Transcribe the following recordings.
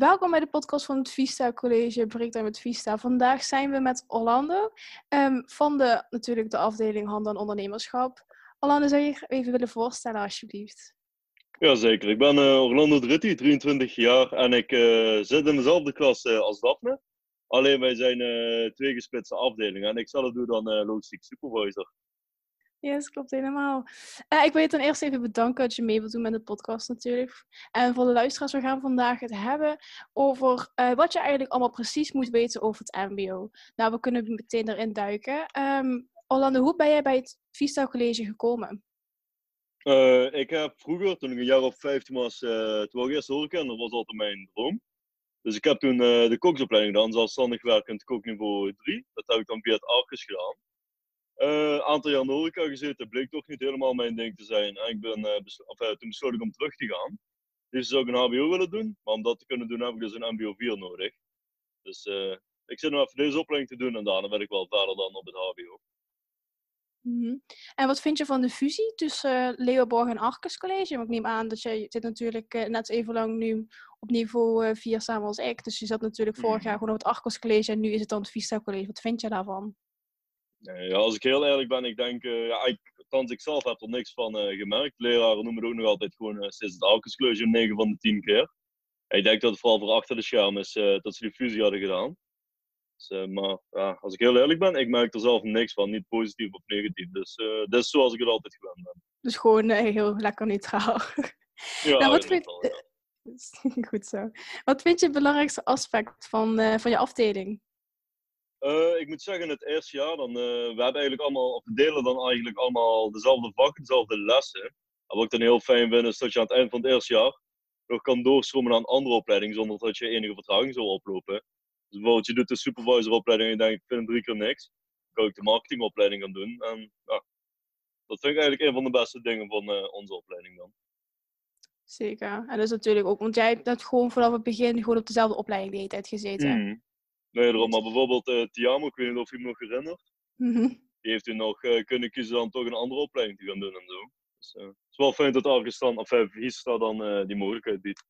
Welkom bij de podcast van het Vista College Breakdown met Vista. Vandaag zijn we met Orlando um, van de, natuurlijk de afdeling Handel en Ondernemerschap. Orlando, zou je je even willen voorstellen alsjeblieft? Jazeker, ik ben uh, Orlando Dritti, 23 jaar en ik uh, zit in dezelfde klas uh, als Daphne. Alleen wij zijn twee gesplitste afdelingen en ik zelf doe dan logistiek supervisor. Yes, klopt helemaal. Uh, ik wil je ten eerste even bedanken dat je mee wilt doen met de podcast natuurlijk. En voor de luisteraars, we gaan vandaag het hebben over uh, wat je eigenlijk allemaal precies moet weten over het mbo. Nou, we kunnen meteen erin duiken. Um, Orlando, hoe ben jij bij het Vista College gekomen? Uh, ik heb vroeger, toen ik een jaar of 15 was, toen wou ik eerst horeca dat was altijd mijn droom. Dus ik heb toen de koksopleiding gedaan, zelfstandig werkend kookniveau 3. Dat heb ik dan via het Arcus gedaan. Een uh, aantal jaar in de horeca gezeten, bleek toch niet helemaal mijn ding te zijn. En ik ben, uh, bes of, uh, toen besloot ik om terug te gaan. Dus zou ik een HBO willen doen, maar om dat te kunnen doen heb ik dus een MBO 4 nodig. Dus ik zit nog even deze opleiding te doen en daarna ben ik wel verder dan op het HBO. Mm -hmm. En wat vind je van de fusie tussen Leeuwenborg en Arcus College? Want ik neem aan dat jij zit natuurlijk net even lang nu op niveau 4 samen als ik. Dus je zat natuurlijk vorig mhm. jaar gewoon op het Arcus College en nu is het dan het Vista College. Wat vind je daarvan? Ja, als ik heel eerlijk ben, ik denk, uh, ja, ik, althans ik zelf heb er niks van uh, gemerkt. Leraren noemen het ook nog altijd gewoon uh, sinds het Alkensclosure 9 van de 10 keer. ik denk dat het vooral voor achter de scherm is dat ze die fusie hadden gedaan. Dus, maar ja, als ik heel eerlijk ben, ik merk er zelf niks van, niet positief of negatief. Dus dat is zoals ik het altijd gewend ben. Dus gewoon heel lekker neutraal. Ja, nou, wat vind... ja. Goed zo. Wat vind je het belangrijkste aspect van, van je afdeling? Uh, ik moet zeggen, het eerste jaar, dan, uh, we hebben eigenlijk allemaal, of we delen dan eigenlijk allemaal dezelfde vakken, dezelfde lessen. En wat ik dan heel fijn vind, is dat je aan het eind van het eerste jaar nog kan doorstromen naar een andere opleiding, zonder dat je enige vertraging zou oplopen. Dus bijvoorbeeld, je doet de supervisoropleiding en je denkt, ik vind drie keer niks. Dan kan ik de marketingopleiding gaan doen. En ja, dat vind ik eigenlijk een van de beste dingen van uh, onze opleiding dan. Zeker. En dat is natuurlijk ook, want jij hebt gewoon vanaf het begin gewoon op dezelfde opleiding de hele tijd gezeten. Mm. Nee, daarom. Maar bijvoorbeeld uh, Tiamo, ik weet niet of je hem nog herinnert. Mm -hmm. Die heeft u nog uh, kunnen kiezen dan toch een andere opleiding te gaan doen en zo. Dus uh, het is wel fijn dat Argestan, of Vista dan die mogelijkheid biedt.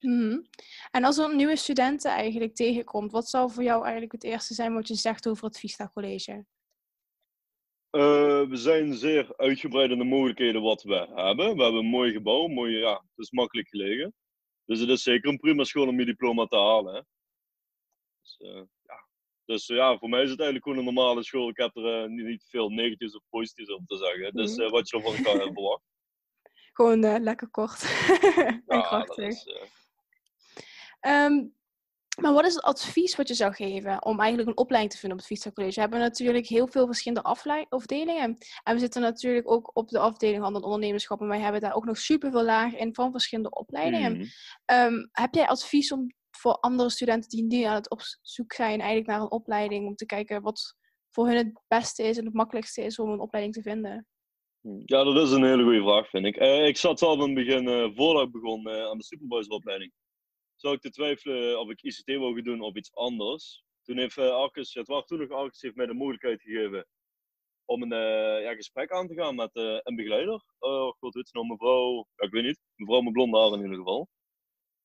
Mm -hmm. En als er nieuwe studenten eigenlijk tegenkomt, wat zou voor jou eigenlijk het eerste zijn wat je zegt over het Vista College? we zijn zeer uitgebreid in de mogelijkheden wat we hebben. We hebben een mooi gebouw, mooi, ja, het is makkelijk gelegen. Dus het is zeker een prima school om je diploma te halen. Hè? Dus, ja. dus ja, voor mij is het eigenlijk gewoon een normale school. Ik heb er uh, niet, veel negatiefs of positiefs op te zeggen. Dus uh, wat je ervan kan verwacht. Gewoon lekker kort en ja, krachtig. Is, um, maar wat is het advies wat je zou geven om eigenlijk een opleiding te vinden op het Vista College? We hebben natuurlijk heel veel verschillende afdelingen. En we zitten natuurlijk ook op de afdeling handel en ondernemerschap. En wij hebben daar ook nog superveel lagen in van verschillende opleidingen. Mm. Um, heb jij advies om voor andere studenten die nu aan het op zoek zijn eigenlijk naar een opleiding, om te kijken wat voor hun het beste is en het makkelijkste is om een opleiding te vinden? Ja, dat is een hele goede vraag, vind ik. Uh, ik zat zelf in het begin, uh, voordat ik begon uh, aan de supervisoropleiding, zou ik te twijfelen of ik ICT wou doen of iets anders. Toen heeft uh, Arcus, het was toen nog Arcus, heeft mij de mogelijkheid gegeven om een ja, gesprek aan te gaan met een begeleider. Oh god, weet je nou, mevrouw, ik weet niet, mevrouw met blonde haar in ieder geval.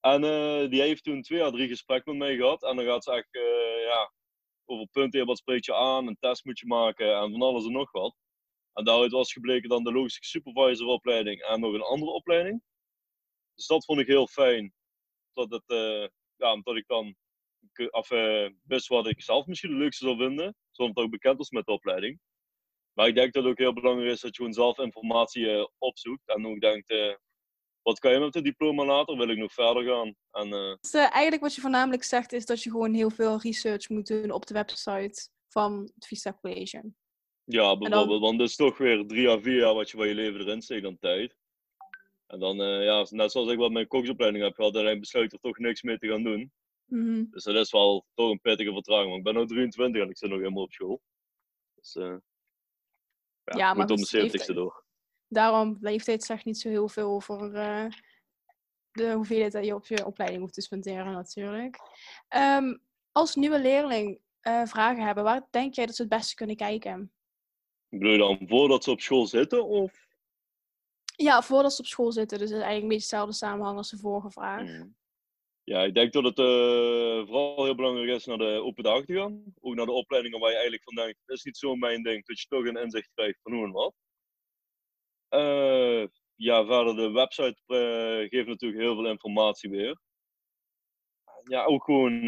En uh, die heeft toen twee à drie gesprekken met mij gehad. En dan gaat ze echt, uh, ja, over punten, wat spreek je aan, een test moet je maken en van alles en nog wat. En daaruit was gebleken dan de logistische supervisoropleiding en nog een andere opleiding. Dus dat vond ik heel fijn. Dat het, uh, ja, omdat ik dan of, wist wat ik zelf misschien het leukste zou vinden, zonder dat ook bekend was met de opleiding. Maar ik denk dat het ook heel belangrijk is dat je gewoon zelf informatie opzoekt en ook denkt, wat kan je met het diploma later? Wil ik nog verder gaan? En, uh... dus, uh, eigenlijk wat je voornamelijk zegt is dat je gewoon heel veel research moet doen op de website van het Vista College. Ja, bijvoorbeeld. Dan... Want het is toch weer drie à vier jaar wat je van je leven erin steekt aan tijd. En dan, uh, ja, net zoals ik wat mijn koksopleiding heb gehad, dan besluit er toch niks mee te gaan doen. Mm -hmm. Dus dat is wel toch een pittige vertraging. Want ik ben nu 23 en ik zit nog helemaal op school. Dus ja, ja, maar moet om de 70ste door daarom, leeftijd zegt niet zo heel veel over uh, de hoeveelheid dat je op je opleiding hoeft te spenderen natuurlijk. Um, als nieuwe leerling uh, vragen hebben, waar denk jij dat ze het beste kunnen kijken? Bedoel je dan voordat ze op school zitten? Of? Ja, voordat ze op school zitten. Dus het is eigenlijk een beetje hetzelfde samenhang als de vorige vraag. Hmm. Ja, ik denk dat het uh, vooral heel belangrijk is naar de open dag te gaan. Ook naar de opleidingen waar je eigenlijk van denkt, het is niet zo mijn ding, dat je toch een inzicht krijgt van hoe en wat. Uh, ja, verder de website uh, geeft natuurlijk heel veel informatie weer. Ja, ook gewoon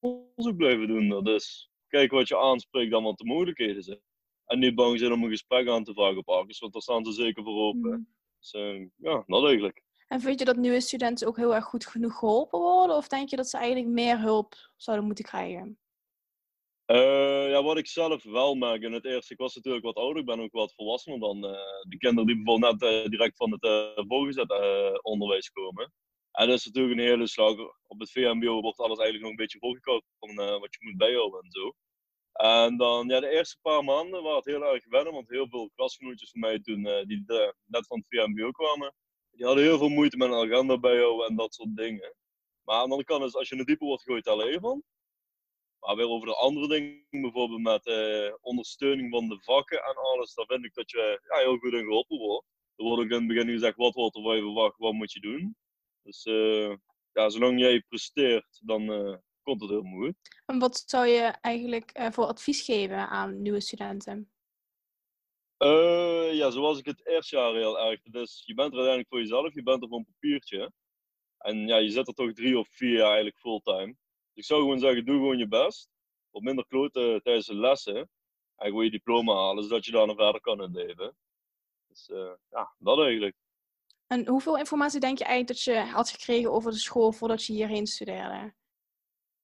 onderzoek blijven doen. Dat is kijken wat je aanspreekt dan wat de mogelijkheden zijn. En niet bang zijn om een gesprek aan te vragen op Arcus, want daar staan ze zeker voor open. Mm. Dus ja, dat eigenlijk. En vind je dat nieuwe studenten ook heel erg goed genoeg geholpen worden? Of denk je dat ze eigenlijk meer hulp zouden moeten krijgen? Uh, ja, wat ik zelf wel merk in het eerste, ik was natuurlijk wat ouder, ik ben ook wat volwassener dan uh, de kinderen die bijvoorbeeld net uh, direct van het voorgezet onderwijs komen. En dat is natuurlijk een hele slag. Op het VMBO wordt alles eigenlijk nog een beetje volgekoud van wat je moet bijhouden en zo. En dan, ja, de eerste paar maanden waren het heel erg wennen, want heel veel klasgenootjes van mij toen, die net van het VMBO kwamen, die hadden heel veel moeite met een agenda bijhouden en dat soort dingen. Maar aan de andere kant is, als je een diepe wordt gegooid, je van. Maar weer over de andere dingen, bijvoorbeeld met eh, ondersteuning van de vakken en alles, daar vind ik dat je ja, heel goed in geholpen wordt. Er wordt ook in het begin gezegd, wat wordt er van je verwacht, wat moet je doen. Dus uh, ja, zolang jij presteert, dan uh, komt het heel moeilijk. En wat zou je eigenlijk voor advies geven aan nieuwe studenten? Ja, zoals ik het eerste jaar heel erg. Dus je bent er uiteindelijk voor jezelf, je bent er voor een papiertje. En ja, je zit er toch drie of vier jaar eigenlijk fulltime. Ik zou gewoon zeggen, doe gewoon je best. Wat minder kloten tijdens de lessen. En gewoon je diploma halen, zodat je daar nog verder kan in leven. Dus uh, ja, dat eigenlijk. En hoeveel informatie denk je eigenlijk dat je had gekregen over de school voordat je hierheen studeerde?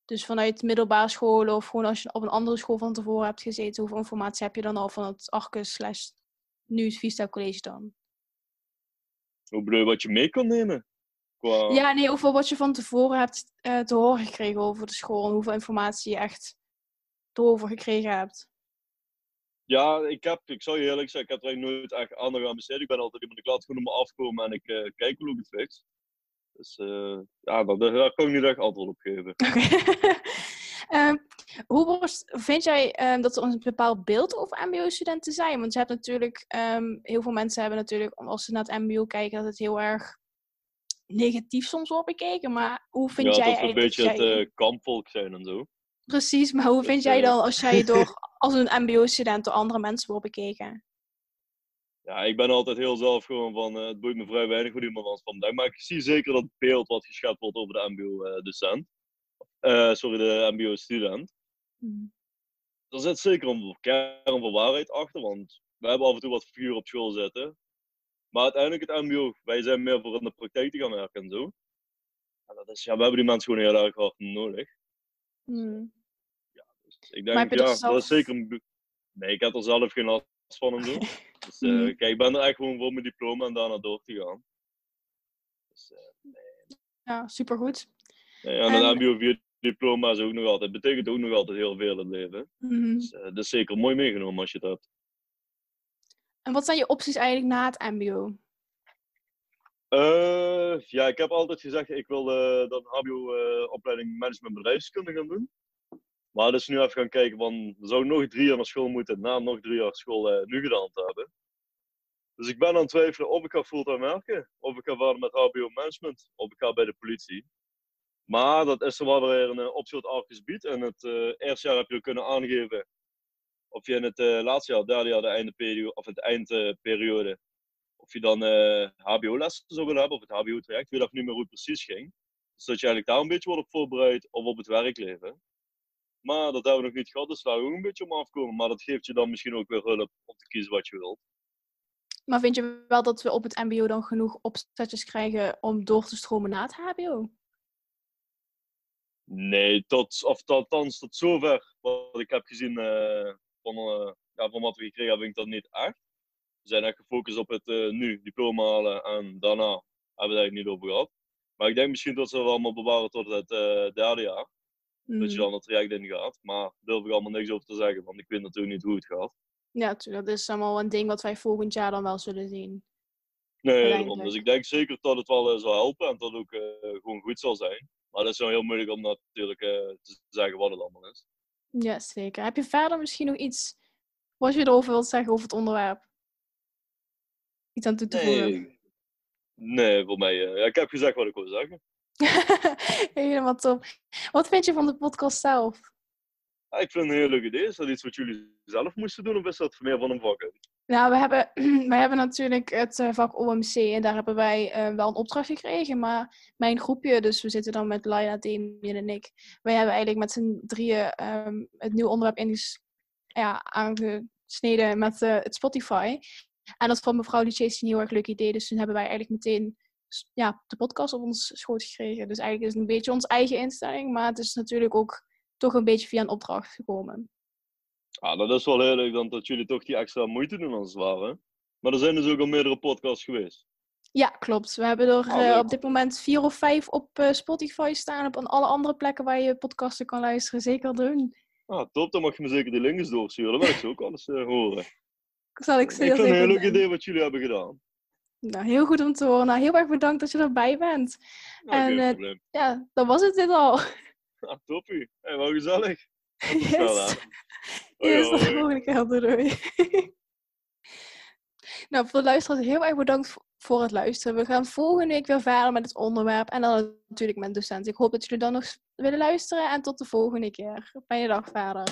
Dus vanuit middelbare scholen of gewoon als je op een andere school van tevoren hebt gezeten, hoeveel informatie heb je dan al van het Arcus slash nu het Vista College dan? Hoe bedoel je wat je mee kan nemen? Qua... Ja, nee, over wat je van tevoren hebt uh, te horen gekregen over de school en hoeveel informatie je echt erover gekregen hebt. Ja, ik heb, ik zou je eerlijk zeggen, ik heb er eigenlijk nooit echt aandacht aan besteed. Ik ben altijd iemand, ik laat gewoon op me afkomen en ik uh, kijk hoe ik het fix. Dus uh, ja, daar, daar kan ik niet echt antwoord op geven. um, hoe was, vind jij um, dat er een bepaald beeld over MBO-studenten zijn? Want je hebt natuurlijk, um, heel veel mensen hebben natuurlijk, als ze naar het MBO kijken, dat het heel erg negatief soms wordt bekeken. Maar hoe vind ja, jij eigenlijk... Ja, dat een beetje het uh, kampvolk zijn en zo. Precies, maar hoe dus, vind jij dan als jij door als een MBO-student door andere mensen wordt bekeken? ja, ik ben altijd heel zelf gewoon van, uh, het boeit me vrij weinig hoe iemand anders van denkt. Maar ik zie zeker dat beeld wat geschept wordt over de MBO-docent. Uh, eh, sorry, de MBO-student. Mm. Er zit zeker een kern van waarheid achter, want we hebben af en toe wat vuur op school zitten. Maar uiteindelijk het MBO, wij zijn meer voor in de praktijk te gaan werken en zo. En dat is, ja, we hebben die mensen gewoon heel erg hard nodig. Mm. Ja, dus ik denk, ja, dat is zeker een... Nee, ik heb er zelf geen last van hem doen. Dus uh, mm. kijk, ik ben er echt gewoon voor mijn diploma en daarna door te gaan. Dus, uh, nee. Ja, supergoed. Nee, en een MBO-4-diploma is ook nog altijd, betekent ook nog altijd heel veel in het leven. Mm dus, uh, dat is zeker mooi meegenomen als je het hebt. En wat zijn je opties eigenlijk na het MBO? ja, ik heb altijd gezegd, ik wil dan HBO-opleiding Management Bedrijfskunde gaan doen. Maar dus nu even gaan kijken, van, zou nog drie jaar naar school moeten, na nog drie jaar school eh, nu gedaan te hebben. Dus ik ben aan het twijfelen of ik ga fulltime werken, of ik ga verder met HBO management, of ik ga bij de politie. Maar dat is er wel weer een uh, optie wat Arcus biedt. En het uh, eerste jaar heb je kunnen aangeven of je in het uh, laatste jaar, derde jaar, de eindperiode, of het eindperiode, of je dan HBO-lessen zou willen hebben, of het HBO-traject. Ik weet nog niet meer hoe het precies ging. Dus dat je eigenlijk daar een beetje wordt op voorbereid, of op het werkleven. Maar dat hebben we nog niet gehad, dus daar ook een beetje om afkomen. Maar dat geeft je dan misschien ook weer hulp om te kiezen wat je wilt. Maar vind je wel dat we op het MBO dan genoeg opzetjes krijgen om door te stromen na het HBO? Nee, tot, of althans tot zover wat ik heb gezien uh, van, ja, van wat we gekregen hebben, vind ik dat niet echt. We zijn echt gefocust op het uh, nu diploma halen en daarna hebben we het eigenlijk niet over gehad. Maar ik denk misschien dat ze het allemaal bewaren tot het derde jaar. Dat je dan het traject in gaat. Maar daar durf ik allemaal niks over te zeggen, want ik weet natuurlijk niet hoe het gaat. Ja, dat is allemaal een ding wat wij volgend jaar dan wel zullen zien. Nee. Dus ik denk zeker dat het wel uh, zal helpen en dat het ook uh, gewoon goed zal zijn. Maar dat is wel heel moeilijk om natuurlijk uh, te zeggen wat het allemaal is. Ja, zeker. Heb je verder misschien nog iets wat je erover wilt zeggen over het onderwerp? Iets aan toe te voegen? Nee, nee voor mij. ja, ik heb gezegd wat ik wil zeggen. Helemaal top. Wat vind je van de podcast zelf? Ja, ik vind het een heel leuk idee. Is dat iets wat jullie zelf moesten doen of is dat meer van een vak uit? Nou, we hebben, wij hebben natuurlijk het eh, vak OMC en daar hebben wij uh, wel een opdracht gekregen. Maar mijn groepje, dus we zitten dan met Laila, Damien en ik. Wij hebben eigenlijk met z'n drieën um, het nieuwe onderwerp in ja, aangesneden met uh, het Spotify. En dat vond mevrouw Lucchese een heel erg leuk idee. Dus toen hebben wij eigenlijk meteen ja, de podcast op ons schoot gekregen. Dus eigenlijk is het een beetje onze eigen instelling. Maar het is natuurlijk ook toch een beetje via een opdracht gekomen. Ah, dat is wel heel leuk dan dat jullie toch die extra moeite doen als het ware. Maar er zijn dus ook al meerdere podcasts geweest. Ja, klopt. We hebben er ah, uh, op dit moment vier of vijf op uh, Spotify staan. Op alle andere plekken waar je podcasten kan luisteren. Zeker doen. Ah, top. Dan mag je me zeker die links doorsturen. Dat wil ik zo ook alles uh, horen. Zal ik, ik vind het een heel leuk idee wat jullie hebben gedaan. Nou, heel goed om te horen. Nou, heel erg bedankt dat je erbij bent. Nou, en ja, dan was het dit al. Ah, toppie. Hey, wel gezellig. Yes. Yes, de volgende keer. Doei. nou, voor de luisteraars heel erg bedankt voor het luisteren. We gaan volgende week weer verder met het onderwerp. En dan natuurlijk met docent. Ik hoop dat jullie dan nog willen luisteren. En tot de volgende keer. Je dag verder.